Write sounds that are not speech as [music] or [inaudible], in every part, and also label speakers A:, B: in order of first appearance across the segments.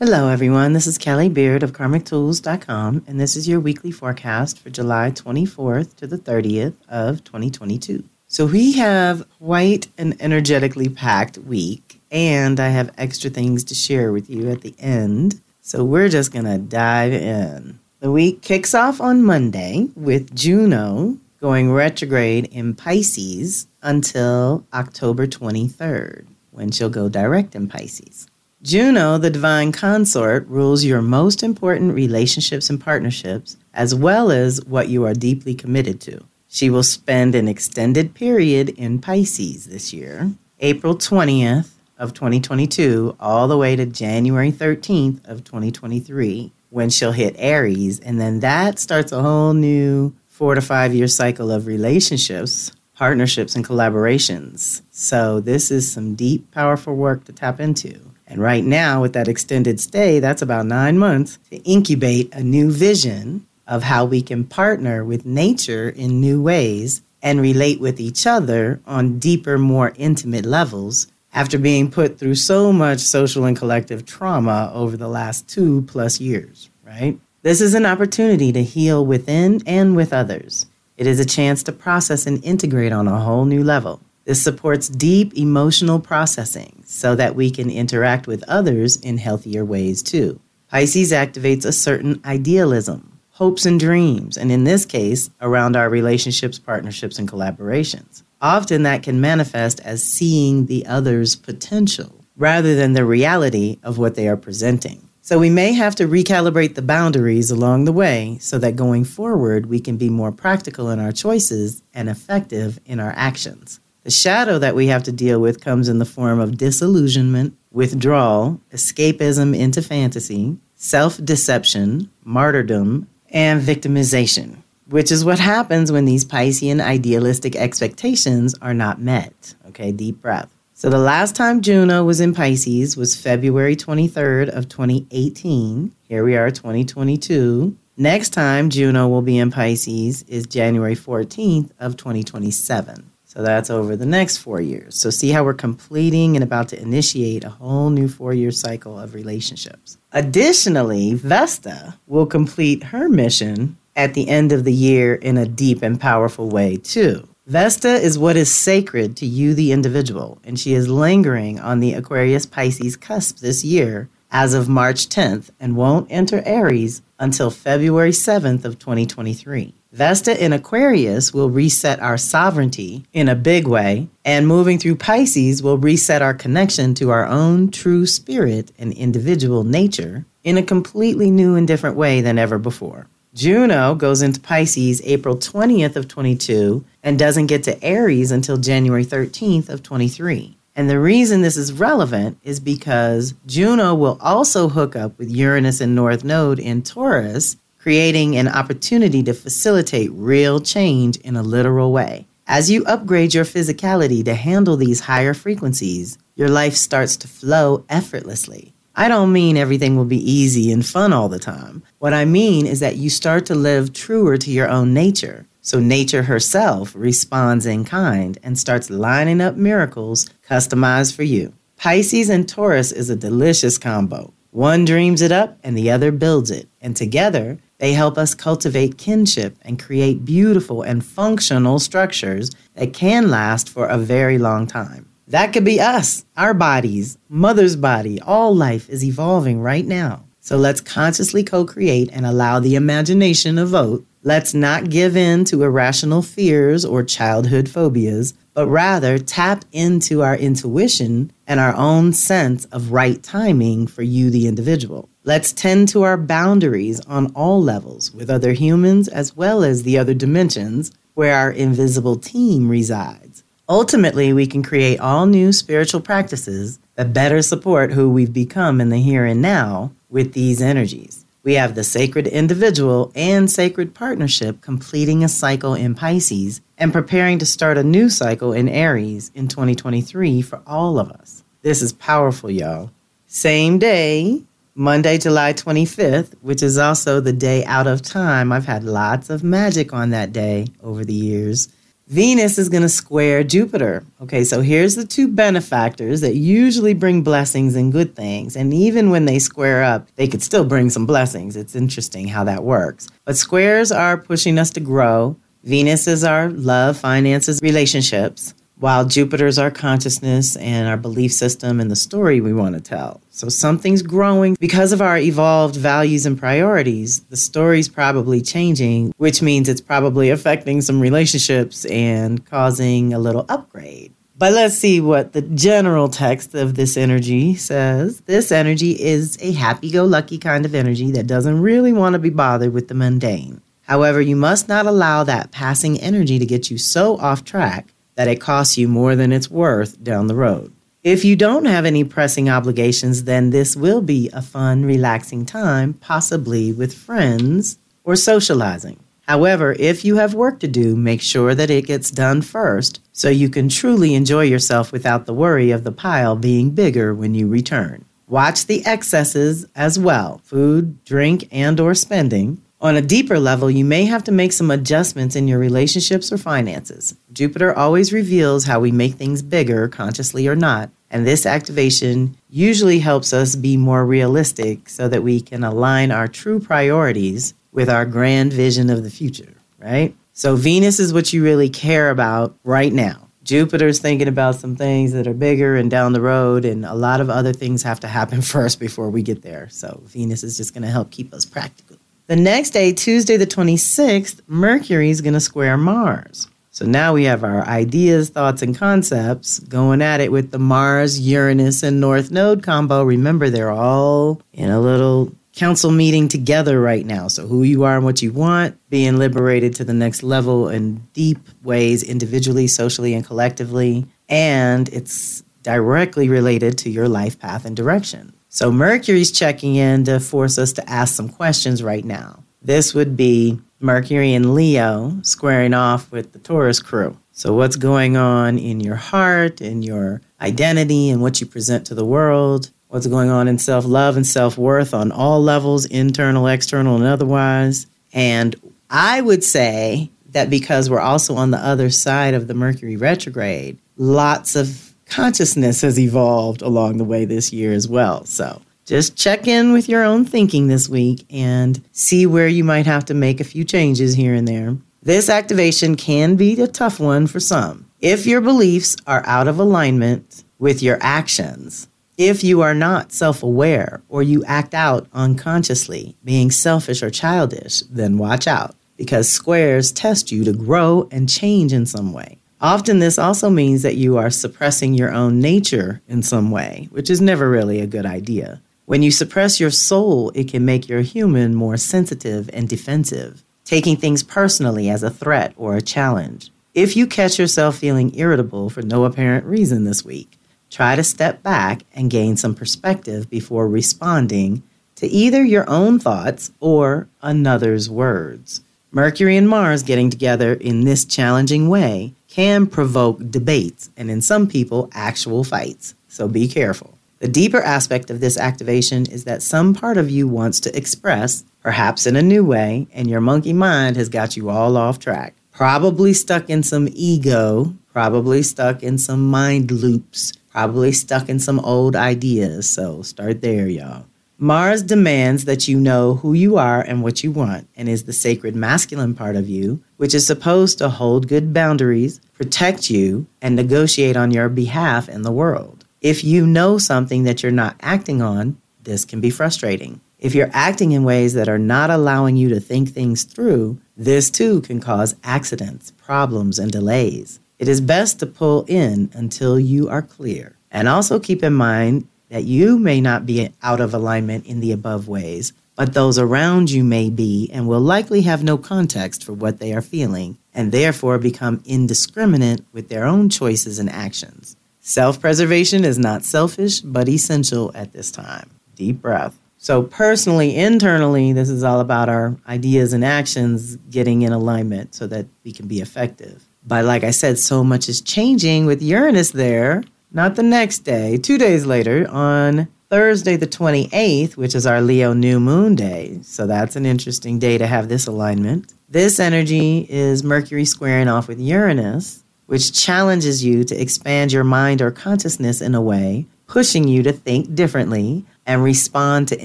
A: Hello, everyone. This is Kelly Beard of KarmicTools.com, and this is your weekly forecast for July 24th to the 30th of 2022. So, we have quite an energetically packed week, and I have extra things to share with you at the end. So, we're just going to dive in. The week kicks off on Monday with Juno going retrograde in Pisces until October 23rd, when she'll go direct in Pisces. Juno, the divine consort, rules your most important relationships and partnerships, as well as what you are deeply committed to. She will spend an extended period in Pisces this year, April 20th of 2022 all the way to January 13th of 2023 when she'll hit Aries and then that starts a whole new 4 to 5 year cycle of relationships, partnerships and collaborations. So this is some deep powerful work to tap into. And right now, with that extended stay, that's about nine months to incubate a new vision of how we can partner with nature in new ways and relate with each other on deeper, more intimate levels after being put through so much social and collective trauma over the last two plus years, right? This is an opportunity to heal within and with others. It is a chance to process and integrate on a whole new level. This supports deep emotional processing so that we can interact with others in healthier ways too. Pisces activates a certain idealism, hopes, and dreams, and in this case, around our relationships, partnerships, and collaborations. Often that can manifest as seeing the other's potential rather than the reality of what they are presenting. So we may have to recalibrate the boundaries along the way so that going forward we can be more practical in our choices and effective in our actions. The shadow that we have to deal with comes in the form of disillusionment, withdrawal, escapism into fantasy, self deception, martyrdom, and victimization, which is what happens when these Piscean idealistic expectations are not met. Okay, deep breath. So the last time Juno was in Pisces was February 23rd of 2018. Here we are 2022. Next time Juno will be in Pisces is January 14th of 2027. So that's over the next four years. So see how we're completing and about to initiate a whole new four year cycle of relationships. Additionally, Vesta will complete her mission at the end of the year in a deep and powerful way, too. Vesta is what is sacred to you, the individual, and she is lingering on the Aquarius Pisces cusp this year as of March 10th and won't enter Aries until February 7th of 2023. Vesta in Aquarius will reset our sovereignty in a big way, and moving through Pisces will reset our connection to our own true spirit and individual nature in a completely new and different way than ever before. Juno goes into Pisces April 20th of 22 and doesn't get to Aries until January 13th of 23. And the reason this is relevant is because Juno will also hook up with Uranus and North Node in Taurus creating an opportunity to facilitate real change in a literal way. As you upgrade your physicality to handle these higher frequencies, your life starts to flow effortlessly. I don't mean everything will be easy and fun all the time. What I mean is that you start to live truer to your own nature. So nature herself responds in kind and starts lining up miracles customized for you. Pisces and Taurus is a delicious combo. One dreams it up and the other builds it. And together, they help us cultivate kinship and create beautiful and functional structures that can last for a very long time. That could be us, our bodies, mother's body. All life is evolving right now. So let's consciously co create and allow the imagination to vote. Let's not give in to irrational fears or childhood phobias, but rather tap into our intuition and our own sense of right timing for you, the individual. Let's tend to our boundaries on all levels with other humans as well as the other dimensions where our invisible team resides. Ultimately, we can create all new spiritual practices that better support who we've become in the here and now with these energies. We have the sacred individual and sacred partnership completing a cycle in Pisces and preparing to start a new cycle in Aries in 2023 for all of us. This is powerful, y'all. Same day, Monday, July 25th, which is also the day out of time. I've had lots of magic on that day over the years. Venus is going to square Jupiter. Okay, so here's the two benefactors that usually bring blessings and good things. And even when they square up, they could still bring some blessings. It's interesting how that works. But squares are pushing us to grow. Venus is our love, finances, relationships while Jupiter's our consciousness and our belief system and the story we want to tell. So something's growing because of our evolved values and priorities. The story's probably changing, which means it's probably affecting some relationships and causing a little upgrade. But let's see what the general text of this energy says. This energy is a happy go lucky kind of energy that doesn't really want to be bothered with the mundane. However, you must not allow that passing energy to get you so off track that it costs you more than it's worth down the road. If you don't have any pressing obligations, then this will be a fun, relaxing time, possibly with friends or socializing. However, if you have work to do, make sure that it gets done first so you can truly enjoy yourself without the worry of the pile being bigger when you return. Watch the excesses as well, food, drink, and or spending. On a deeper level, you may have to make some adjustments in your relationships or finances. Jupiter always reveals how we make things bigger, consciously or not, and this activation usually helps us be more realistic so that we can align our true priorities with our grand vision of the future, right? So, Venus is what you really care about right now. Jupiter's thinking about some things that are bigger and down the road, and a lot of other things have to happen [laughs] first before we get there. So, Venus is just going to help keep us practical. The next day, Tuesday the 26th, Mercury is going to square Mars. So now we have our ideas, thoughts, and concepts going at it with the Mars, Uranus, and North Node combo. Remember, they're all in a little council meeting together right now. So, who you are and what you want, being liberated to the next level in deep ways, individually, socially, and collectively. And it's directly related to your life path and direction. So Mercury's checking in to force us to ask some questions right now. This would be Mercury and Leo squaring off with the Taurus crew. So, what's going on in your heart, in your identity, and what you present to the world? What's going on in self love and self worth on all levels, internal, external, and otherwise? And I would say that because we're also on the other side of the Mercury retrograde, lots of consciousness has evolved along the way this year as well. So just check in with your own thinking this week and see where you might have to make a few changes here and there. This activation can be a tough one for some. If your beliefs are out of alignment with your actions, if you are not self aware or you act out unconsciously, being selfish or childish, then watch out because squares test you to grow and change in some way. Often, this also means that you are suppressing your own nature in some way, which is never really a good idea. When you suppress your soul, it can make your human more sensitive and defensive, taking things personally as a threat or a challenge. If you catch yourself feeling irritable for no apparent reason this week, try to step back and gain some perspective before responding to either your own thoughts or another's words. Mercury and Mars getting together in this challenging way can provoke debates and, in some people, actual fights. So be careful. The deeper aspect of this activation is that some part of you wants to express, perhaps in a new way, and your monkey mind has got you all off track. Probably stuck in some ego, probably stuck in some mind loops, probably stuck in some old ideas. So start there, y'all. Mars demands that you know who you are and what you want, and is the sacred masculine part of you, which is supposed to hold good boundaries, protect you, and negotiate on your behalf in the world. If you know something that you're not acting on, this can be frustrating. If you're acting in ways that are not allowing you to think things through, this too can cause accidents, problems, and delays. It is best to pull in until you are clear. And also keep in mind that you may not be out of alignment in the above ways, but those around you may be and will likely have no context for what they are feeling and therefore become indiscriminate with their own choices and actions. Self preservation is not selfish, but essential at this time. Deep breath. So, personally, internally, this is all about our ideas and actions getting in alignment so that we can be effective. But, like I said, so much is changing with Uranus there not the next day, two days later, on Thursday, the 28th, which is our Leo new moon day. So that's an interesting day to have this alignment. This energy is Mercury squaring off with Uranus, which challenges you to expand your mind or consciousness in a way, pushing you to think differently and respond to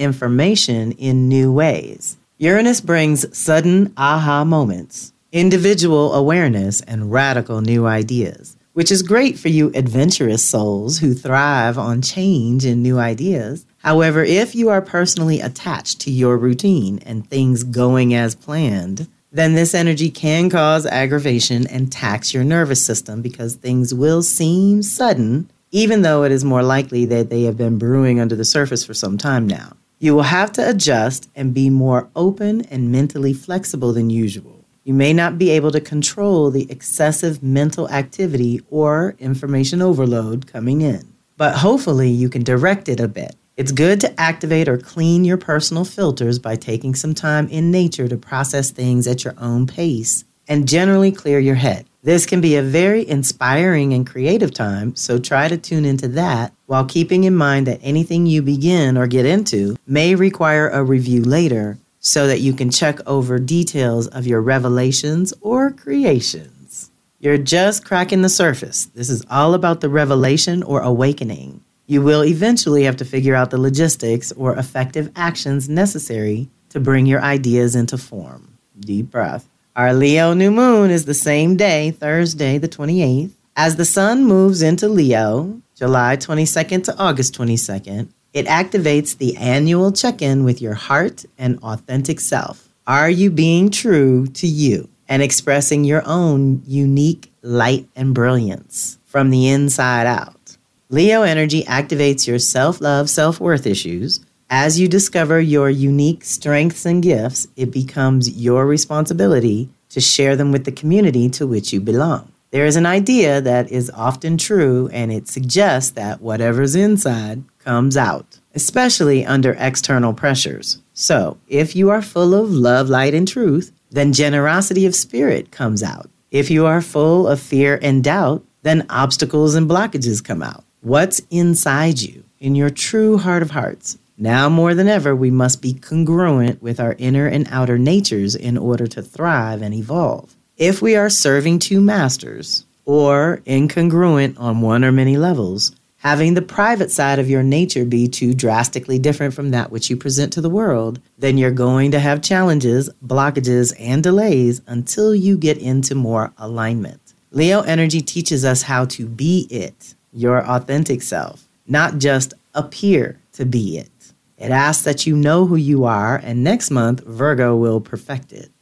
A: information in new ways. Uranus brings sudden aha moments, individual awareness, and radical new ideas, which is great for you adventurous souls who thrive on change and new ideas. However, if you are personally attached to your routine and things going as planned, then this energy can cause aggravation and tax your nervous system because things will seem sudden, even though it is more likely that they have been brewing under the surface for some time now. You will have to adjust and be more open and mentally flexible than usual. You may not be able to control the excessive mental activity or information overload coming in, but hopefully you can direct it a bit it's good to activate or clean your personal filters by taking some time in nature to process things at your own pace and generally clear your head. This can be a very inspiring and creative time, so try to tune into that while keeping in mind that anything you begin or get into may require a review later so that you can check over details of your revelations or creations. You're just cracking the surface. This is all about the revelation or awakening. You will eventually have to figure out the logistics or effective actions necessary to bring your ideas into form. Deep breath. Our Leo new moon is the same day, Thursday, the 28th. As the sun moves into Leo, July 22nd to August 22nd, it activates the annual check in with your heart and authentic self. Are you being true to you and expressing your own unique light and brilliance from the inside out? Leo energy activates your self love, self worth issues. As you discover your unique strengths and gifts, it becomes your responsibility to share them with the community to which you belong. There is an idea that is often true, and it suggests that whatever's inside comes out, especially under external pressures. So, if you are full of love, light, and truth, then generosity of spirit comes out. If you are full of fear and doubt, then obstacles and blockages come out what's inside you, in your true heart of hearts. Now more than ever, we must be congruent with our inner and outer natures in order to thrive and evolve. If we are serving two masters, or incongruent on one or many levels, having the private side of your nature be too drastically different from that which you present to the world, then you're going to have challenges, blockages, and delays until you get into more alignment. Leo energy teaches us how to be it your authentic self, not just appear to be it. It asks that you know who you are, and next month, Virgo will perfect it.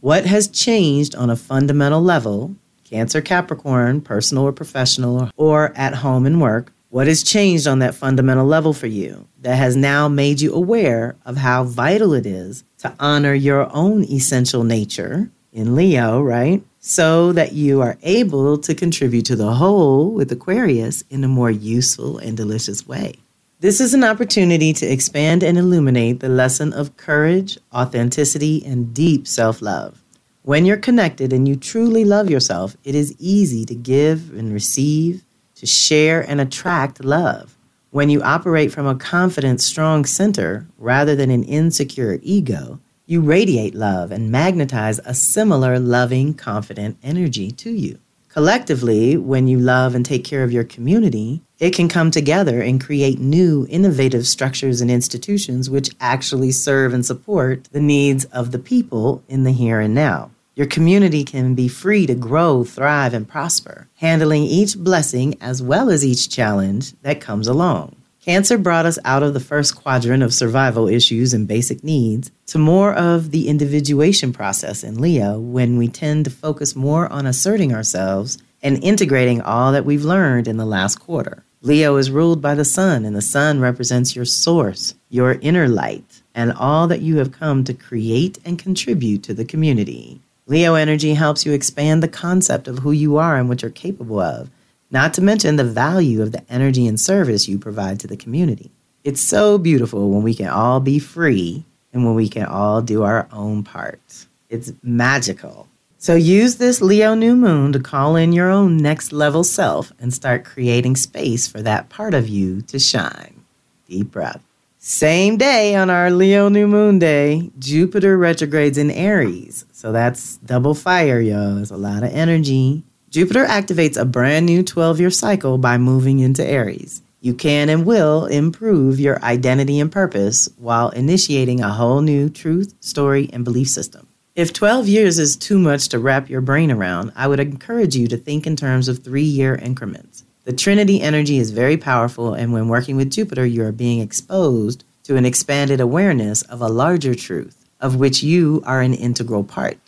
A: What has changed on a fundamental level, Cancer, Capricorn, personal or professional, or at home and work? What has changed on that fundamental level for you that has now made you aware of how vital it is to honor your own essential nature in Leo, right? so that you are able to contribute to the whole with Aquarius in a more useful and delicious way. This is an opportunity to expand and illuminate the lesson of courage, authenticity, and deep self love. When you're connected and you truly love yourself, it is easy to give and receive, to share and attract love. When you operate from a confident, strong center rather than an insecure ego, you radiate love and magnetize a similar loving, confident energy to you. Collectively, when you love and take care of your community, it can come together and create new, innovative structures and institutions which actually serve and support the needs of the people in the here and now. Your community can be free to grow, thrive, and prosper, handling each blessing as well as each challenge that comes along. Cancer brought us out of the first quadrant of survival issues and basic needs to more of the individuation process in Leo when we tend to focus more on asserting ourselves and integrating all that we've learned in the last quarter. Leo is ruled by the sun, and the sun represents your source, your inner light, and all that you have come to create and contribute to the community. Leo energy helps you expand the concept of who you are and what you're capable of not to mention the value of the energy and service you provide to the community. It's so beautiful when we can all be free and when we can all do our own part. It's magical. So use this Leo new moon to call in your own next level self and start creating space for that part of you to shine. Deep breath. Same day on our Leo new moon day, Jupiter retrogrades in Aries. So that's double fire, y'all. There's a lot of energy. Jupiter activates a brand new 12 year cycle by moving into Aries. You can and will improve your identity and purpose while initiating a whole new truth, story, and belief system. If 12 years is too much to wrap your brain around, I would encourage you to think in terms of three year increments. The Trinity energy is very powerful, and when working with Jupiter, you are being exposed to an expanded awareness of a larger truth, of which you are an integral part.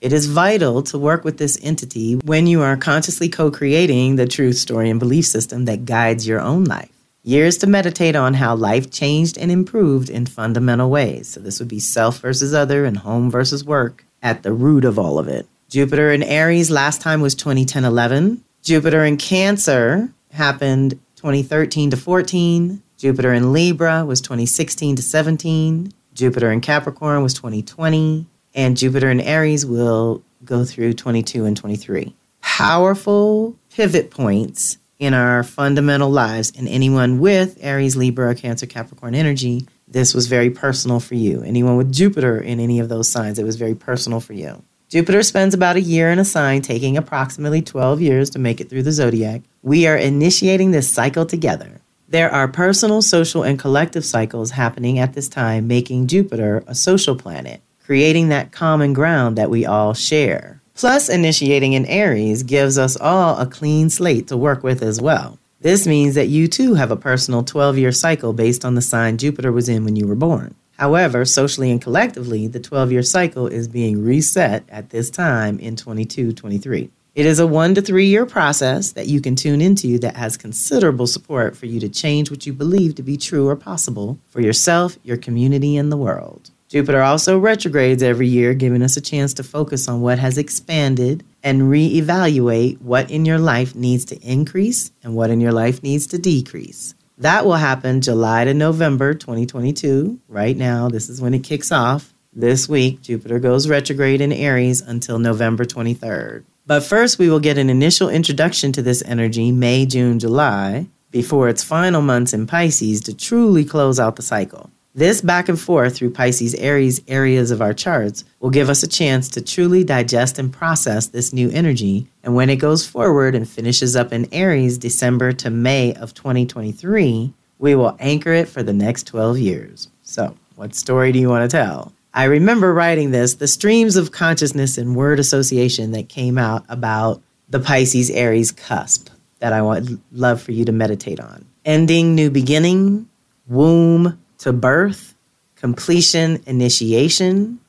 A: It is vital to work with this entity when you are consciously co creating the truth, story, and belief system that guides your own life. Years to meditate on how life changed and improved in fundamental ways. So, this would be self versus other and home versus work at the root of all of it. Jupiter in Aries last time was 2010 11. Jupiter in Cancer happened 2013 to 14. Jupiter in Libra was 2016 to 17. Jupiter in Capricorn was 2020. And Jupiter in Aries will go through 22 and 23. Powerful pivot points in our fundamental lives. And anyone with Aries, Libra, Cancer, Capricorn energy, this was very personal for you. Anyone with Jupiter in any of those signs, it was very personal for you. Jupiter spends about a year in a sign, taking approximately 12 years to make it through the zodiac. We are initiating this cycle together. There are personal, social, and collective cycles happening at this time, making Jupiter a social planet, creating that common ground that we all share. Plus, initiating in Aries gives us all a clean slate to work with as well. This means that you too have a personal 12 year cycle based on the sign Jupiter was in when you were born. However, socially and collectively, the 12 year cycle is being reset at this time in 22 23. It is a one to three year process that you can tune into that has considerable support for you to change what you believe to be true or possible for yourself, your community, and the world. Jupiter also retrogrades every year, giving us a chance to focus on what has expanded and reevaluate what in your life needs to increase and what in your life needs to decrease. That will happen July to November 2022. Right now, this is when it kicks off. This week, Jupiter goes retrograde in Aries until November 23rd. But first, we will get an initial introduction to this energy May, June, July, before its final months in Pisces to truly close out the cycle. This back and forth through Pisces Aries areas of our charts will give us a chance to truly digest and process this new energy. And when it goes forward and finishes up in Aries December to May of 2023, we will anchor it for the next 12 years. So, what story do you want to tell? I remember writing this, the streams of consciousness and word association that came out about the Pisces Aries cusp that I would love for you to meditate on. Ending, new beginning, womb, to birth, completion, initiation,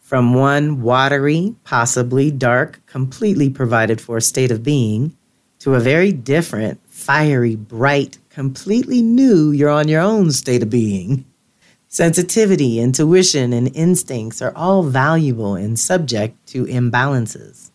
A: from one watery, possibly dark, completely provided for state of being, to a very different, fiery, bright, completely new, you're on your own state of being. Sensitivity, intuition, and instincts are all valuable and subject to imbalances.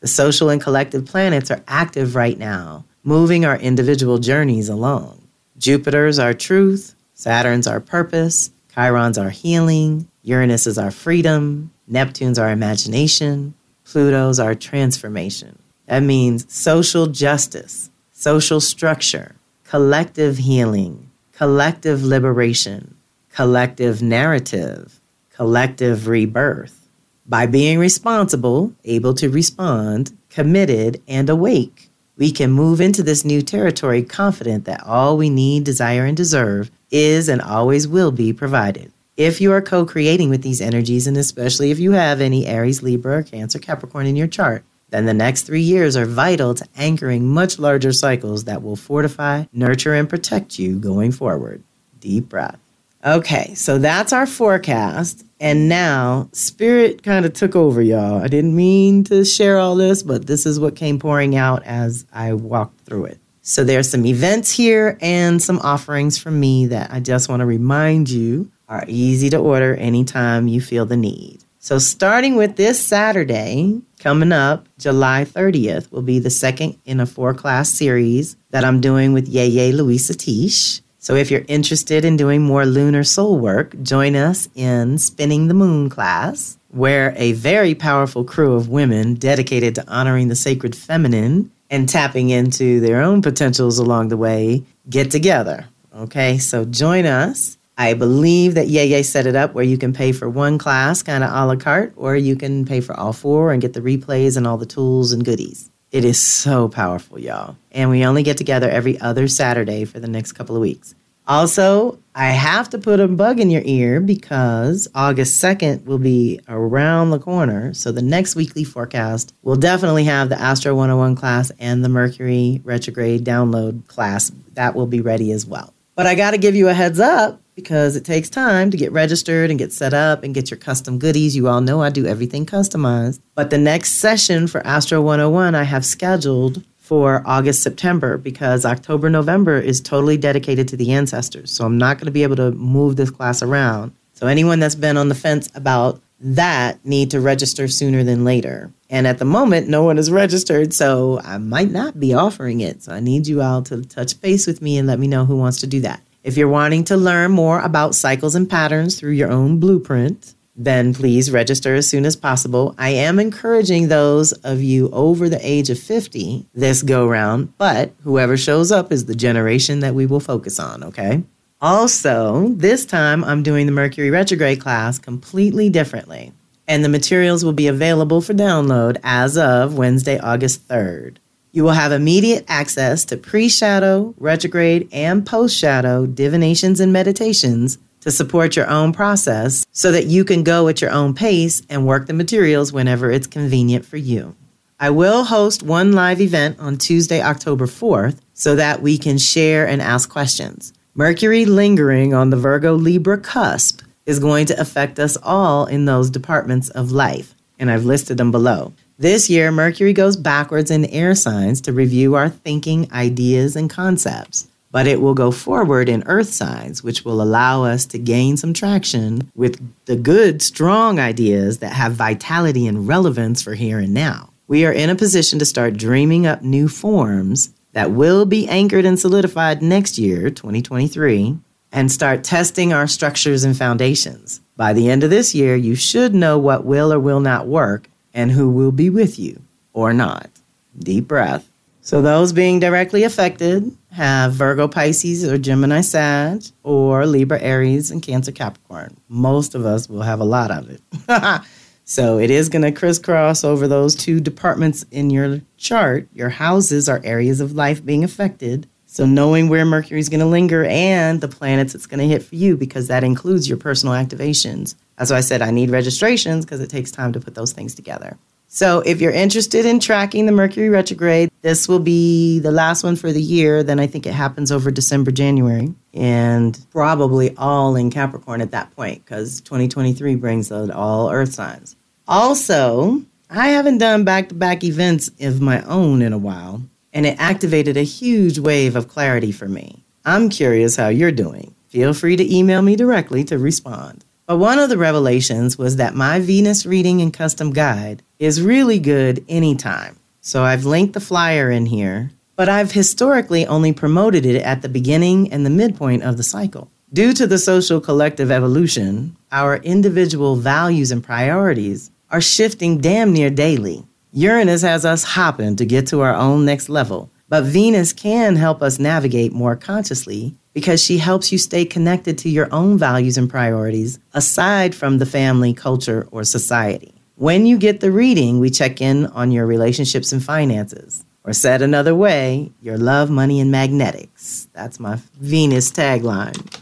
A: The social and collective planets are active right now, moving our individual journeys along. Jupiter's our truth, Saturn's our purpose, Chiron's our healing, Uranus is our freedom, Neptune's our imagination, Pluto's our transformation. That means social justice, social structure, collective healing, collective liberation, collective narrative, collective rebirth. By being responsible, able to respond, committed, and awake, we can move into this new territory confident that all we need, desire, and deserve is and always will be provided. If you are co creating with these energies, and especially if you have any Aries, Libra, or Cancer, Capricorn in your chart, then the next three years are vital to anchoring much larger cycles that will fortify, nurture, and protect you going forward. Deep breath. Okay, so that's our forecast. And now, Spirit kind of took over, y'all. I didn't mean to share all this, but this is what came pouring out as I walked through it. So there's some events here and some offerings from me that I just want to remind you are easy to order anytime you feel the need. So starting with this Saturday, coming up, July 30th, will be the second in a four class series that I'm doing with Yeye Luisah Teish. So if you're interested in doing more lunar soul work, join us in Spinning the Moon class, where a very powerful crew of women dedicated to honoring the sacred feminine and tapping into their own potentials along the way get together. Okay, so join us. I believe that Yeye set it up where you can pay for one class, kind of a la carte, or you can pay for all four and get the replays and all the tools and goodies. It is so powerful, y'all. And we only get together every other Saturday for the next couple of weeks. Also, I have to put a bug in your ear because August 2nd will be around the corner. So the next weekly forecast will definitely have the Astro 101 class and the Mercury retrograde download class. That will be ready as well. But I got to give you a heads up because it takes time to get registered and get set up and get your custom goodies. You all know I do everything customized. But the next session for Astro 101 I have scheduled for August, September because October, November is totally dedicated to the ancestors. So I'm not going to be able to move this class around. So anyone that's been on the fence about that need to register sooner than later. And at the moment, no one is registered, so I might not be offering it. So I need you all to touch base with me and let me know who wants to do that. If you're wanting to learn more about cycles and patterns through your own blueprint, then please register as soon as possible. I am encouraging those of you over the age of 50 this go round, but whoever shows up is the generation that we will focus on, okay? Also, this time I'm doing the Mercury retrograde class completely differently, and the materials will be available for download as of Wednesday, August 3rd. You will have immediate access to pre shadow, retrograde, and post shadow divinations and meditations to support your own process so that you can go at your own pace and work the materials whenever it's convenient for you. I will host one live event on Tuesday, October 4th, so that we can share and ask questions. Mercury lingering on the Virgo Libra cusp is going to affect us all in those departments of life, and I've listed them below. This year, Mercury goes backwards in air signs to review our thinking, ideas, and concepts. But it will go forward in earth signs, which will allow us to gain some traction with the good, strong ideas that have vitality and relevance for here and now. We are in a position to start dreaming up new forms that will be anchored and solidified next year, 2023, and start testing our structures and foundations. By the end of this year, you should know what will or will not work and who will be with you or not. Deep breath. So, those being directly affected have Virgo, Pisces, or Gemini, Sag, or Libra, Aries, and Cancer, Capricorn. Most of us will have a lot of it. [laughs] so, it is going to crisscross over those two departments in your chart. Your houses are areas of life being affected. So, knowing where Mercury is going to linger and the planets it's going to hit for you, because that includes your personal activations. That's why I said I need registrations because it takes time to put those things together. So, if you're interested in tracking the Mercury retrograde, this will be the last one for the year. Then I think it happens over December, January, and probably all in Capricorn at that point because 2023 brings all Earth signs. Also, I haven't done back to back events of my own in a while, and it activated a huge wave of clarity for me. I'm curious how you're doing. Feel free to email me directly to respond. But one of the revelations was that my Venus reading and custom guide is really good anytime. So I've linked the flyer in here, but I've historically only promoted it at the beginning and the midpoint of the cycle. Due to the social collective evolution, our individual values and priorities are shifting damn near daily. Uranus has us hopping to get to our own next level, but Venus can help us navigate more consciously because she helps you stay connected to your own values and priorities aside from the family, culture, or society. When you get the reading, we check in on your relationships and finances. Or said another way, your love, money, and magnetics. That's my Venus tagline.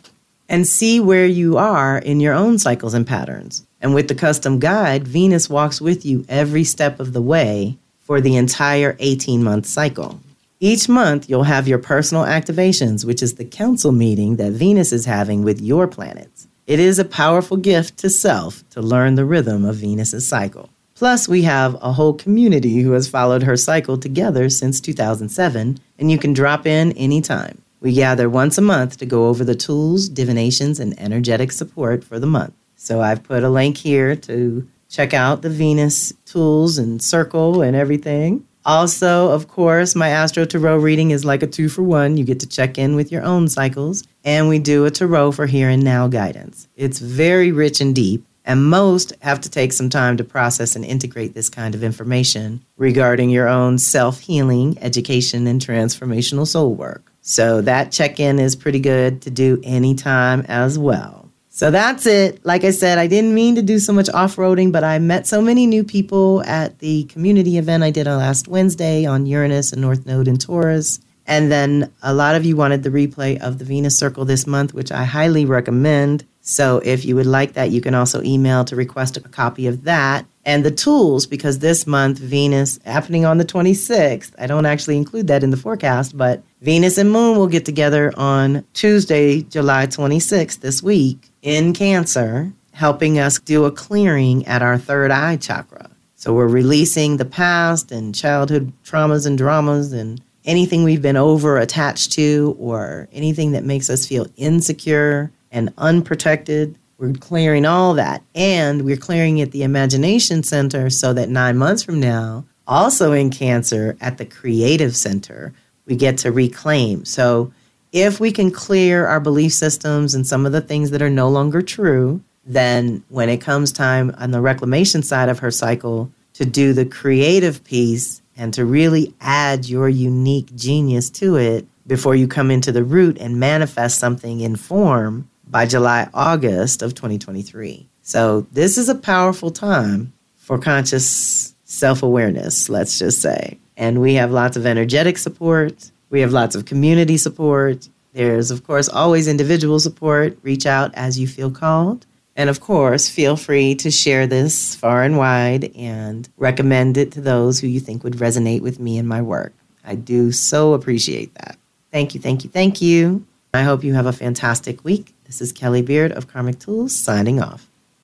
A: And see where you are in your own cycles and patterns. And with the custom guide, Venus walks with you every step of the way for the entire 18 month cycle. Each month, you'll have your personal activations, which is the council meeting that Venus is having with your planets. It is a powerful gift to self to learn the rhythm of Venus's cycle. Plus, we have a whole community who has followed her cycle together since 2007, and you can drop in anytime. We gather once a month to go over the tools, divinations, and energetic support for the month. So I've put a link here to check out the Venus tools and circle and everything. Also, of course, my Astro Tarot reading is like a two for one. You get to check in with your own cycles, and we do a Tarot for here and now guidance. It's very rich and deep, and most have to take some time to process and integrate this kind of information regarding your own self healing, education, and transformational soul work. So that check in is pretty good to do anytime as well. So that's it. Like I said, I didn't mean to do so much off roading, but I met so many new people at the community event I did on last Wednesday on Uranus and North Node and Taurus. And then a lot of you wanted the replay of the Venus Circle this month, which I highly recommend. So if you would like that, you can also email to request a copy of that and the tools because this month Venus happening on the 26th. I don't actually include that in the forecast, but Venus and Moon will get together on Tuesday, July 26th this week in Cancer, helping us do a clearing at our third eye chakra. So we're releasing the past and childhood traumas and dramas and anything we've been over attached to or anything that makes us feel insecure and unprotected. We're clearing all that. And we're clearing at the Imagination Center so that nine months from now, also in Cancer at the Creative Center, we get to reclaim. So if we can clear our belief systems and some of the things that are no longer true, then when it comes time on the reclamation side of her cycle to do the creative piece and to really add your unique genius to it before you come into the root and manifest something in form, by July, August of 2023. So this is a powerful time for conscious self awareness, let's just say. And we have lots of energetic support, we have lots of community support. There's, of course, always individual support. Reach out as you feel called. And of course, feel free to share this far and wide and recommend it to those who you think would resonate with me and my work. I do so appreciate that. Thank you, thank you, thank you. I hope you have a fantastic week. This is Kelly Beard of Karmic Tools signing off.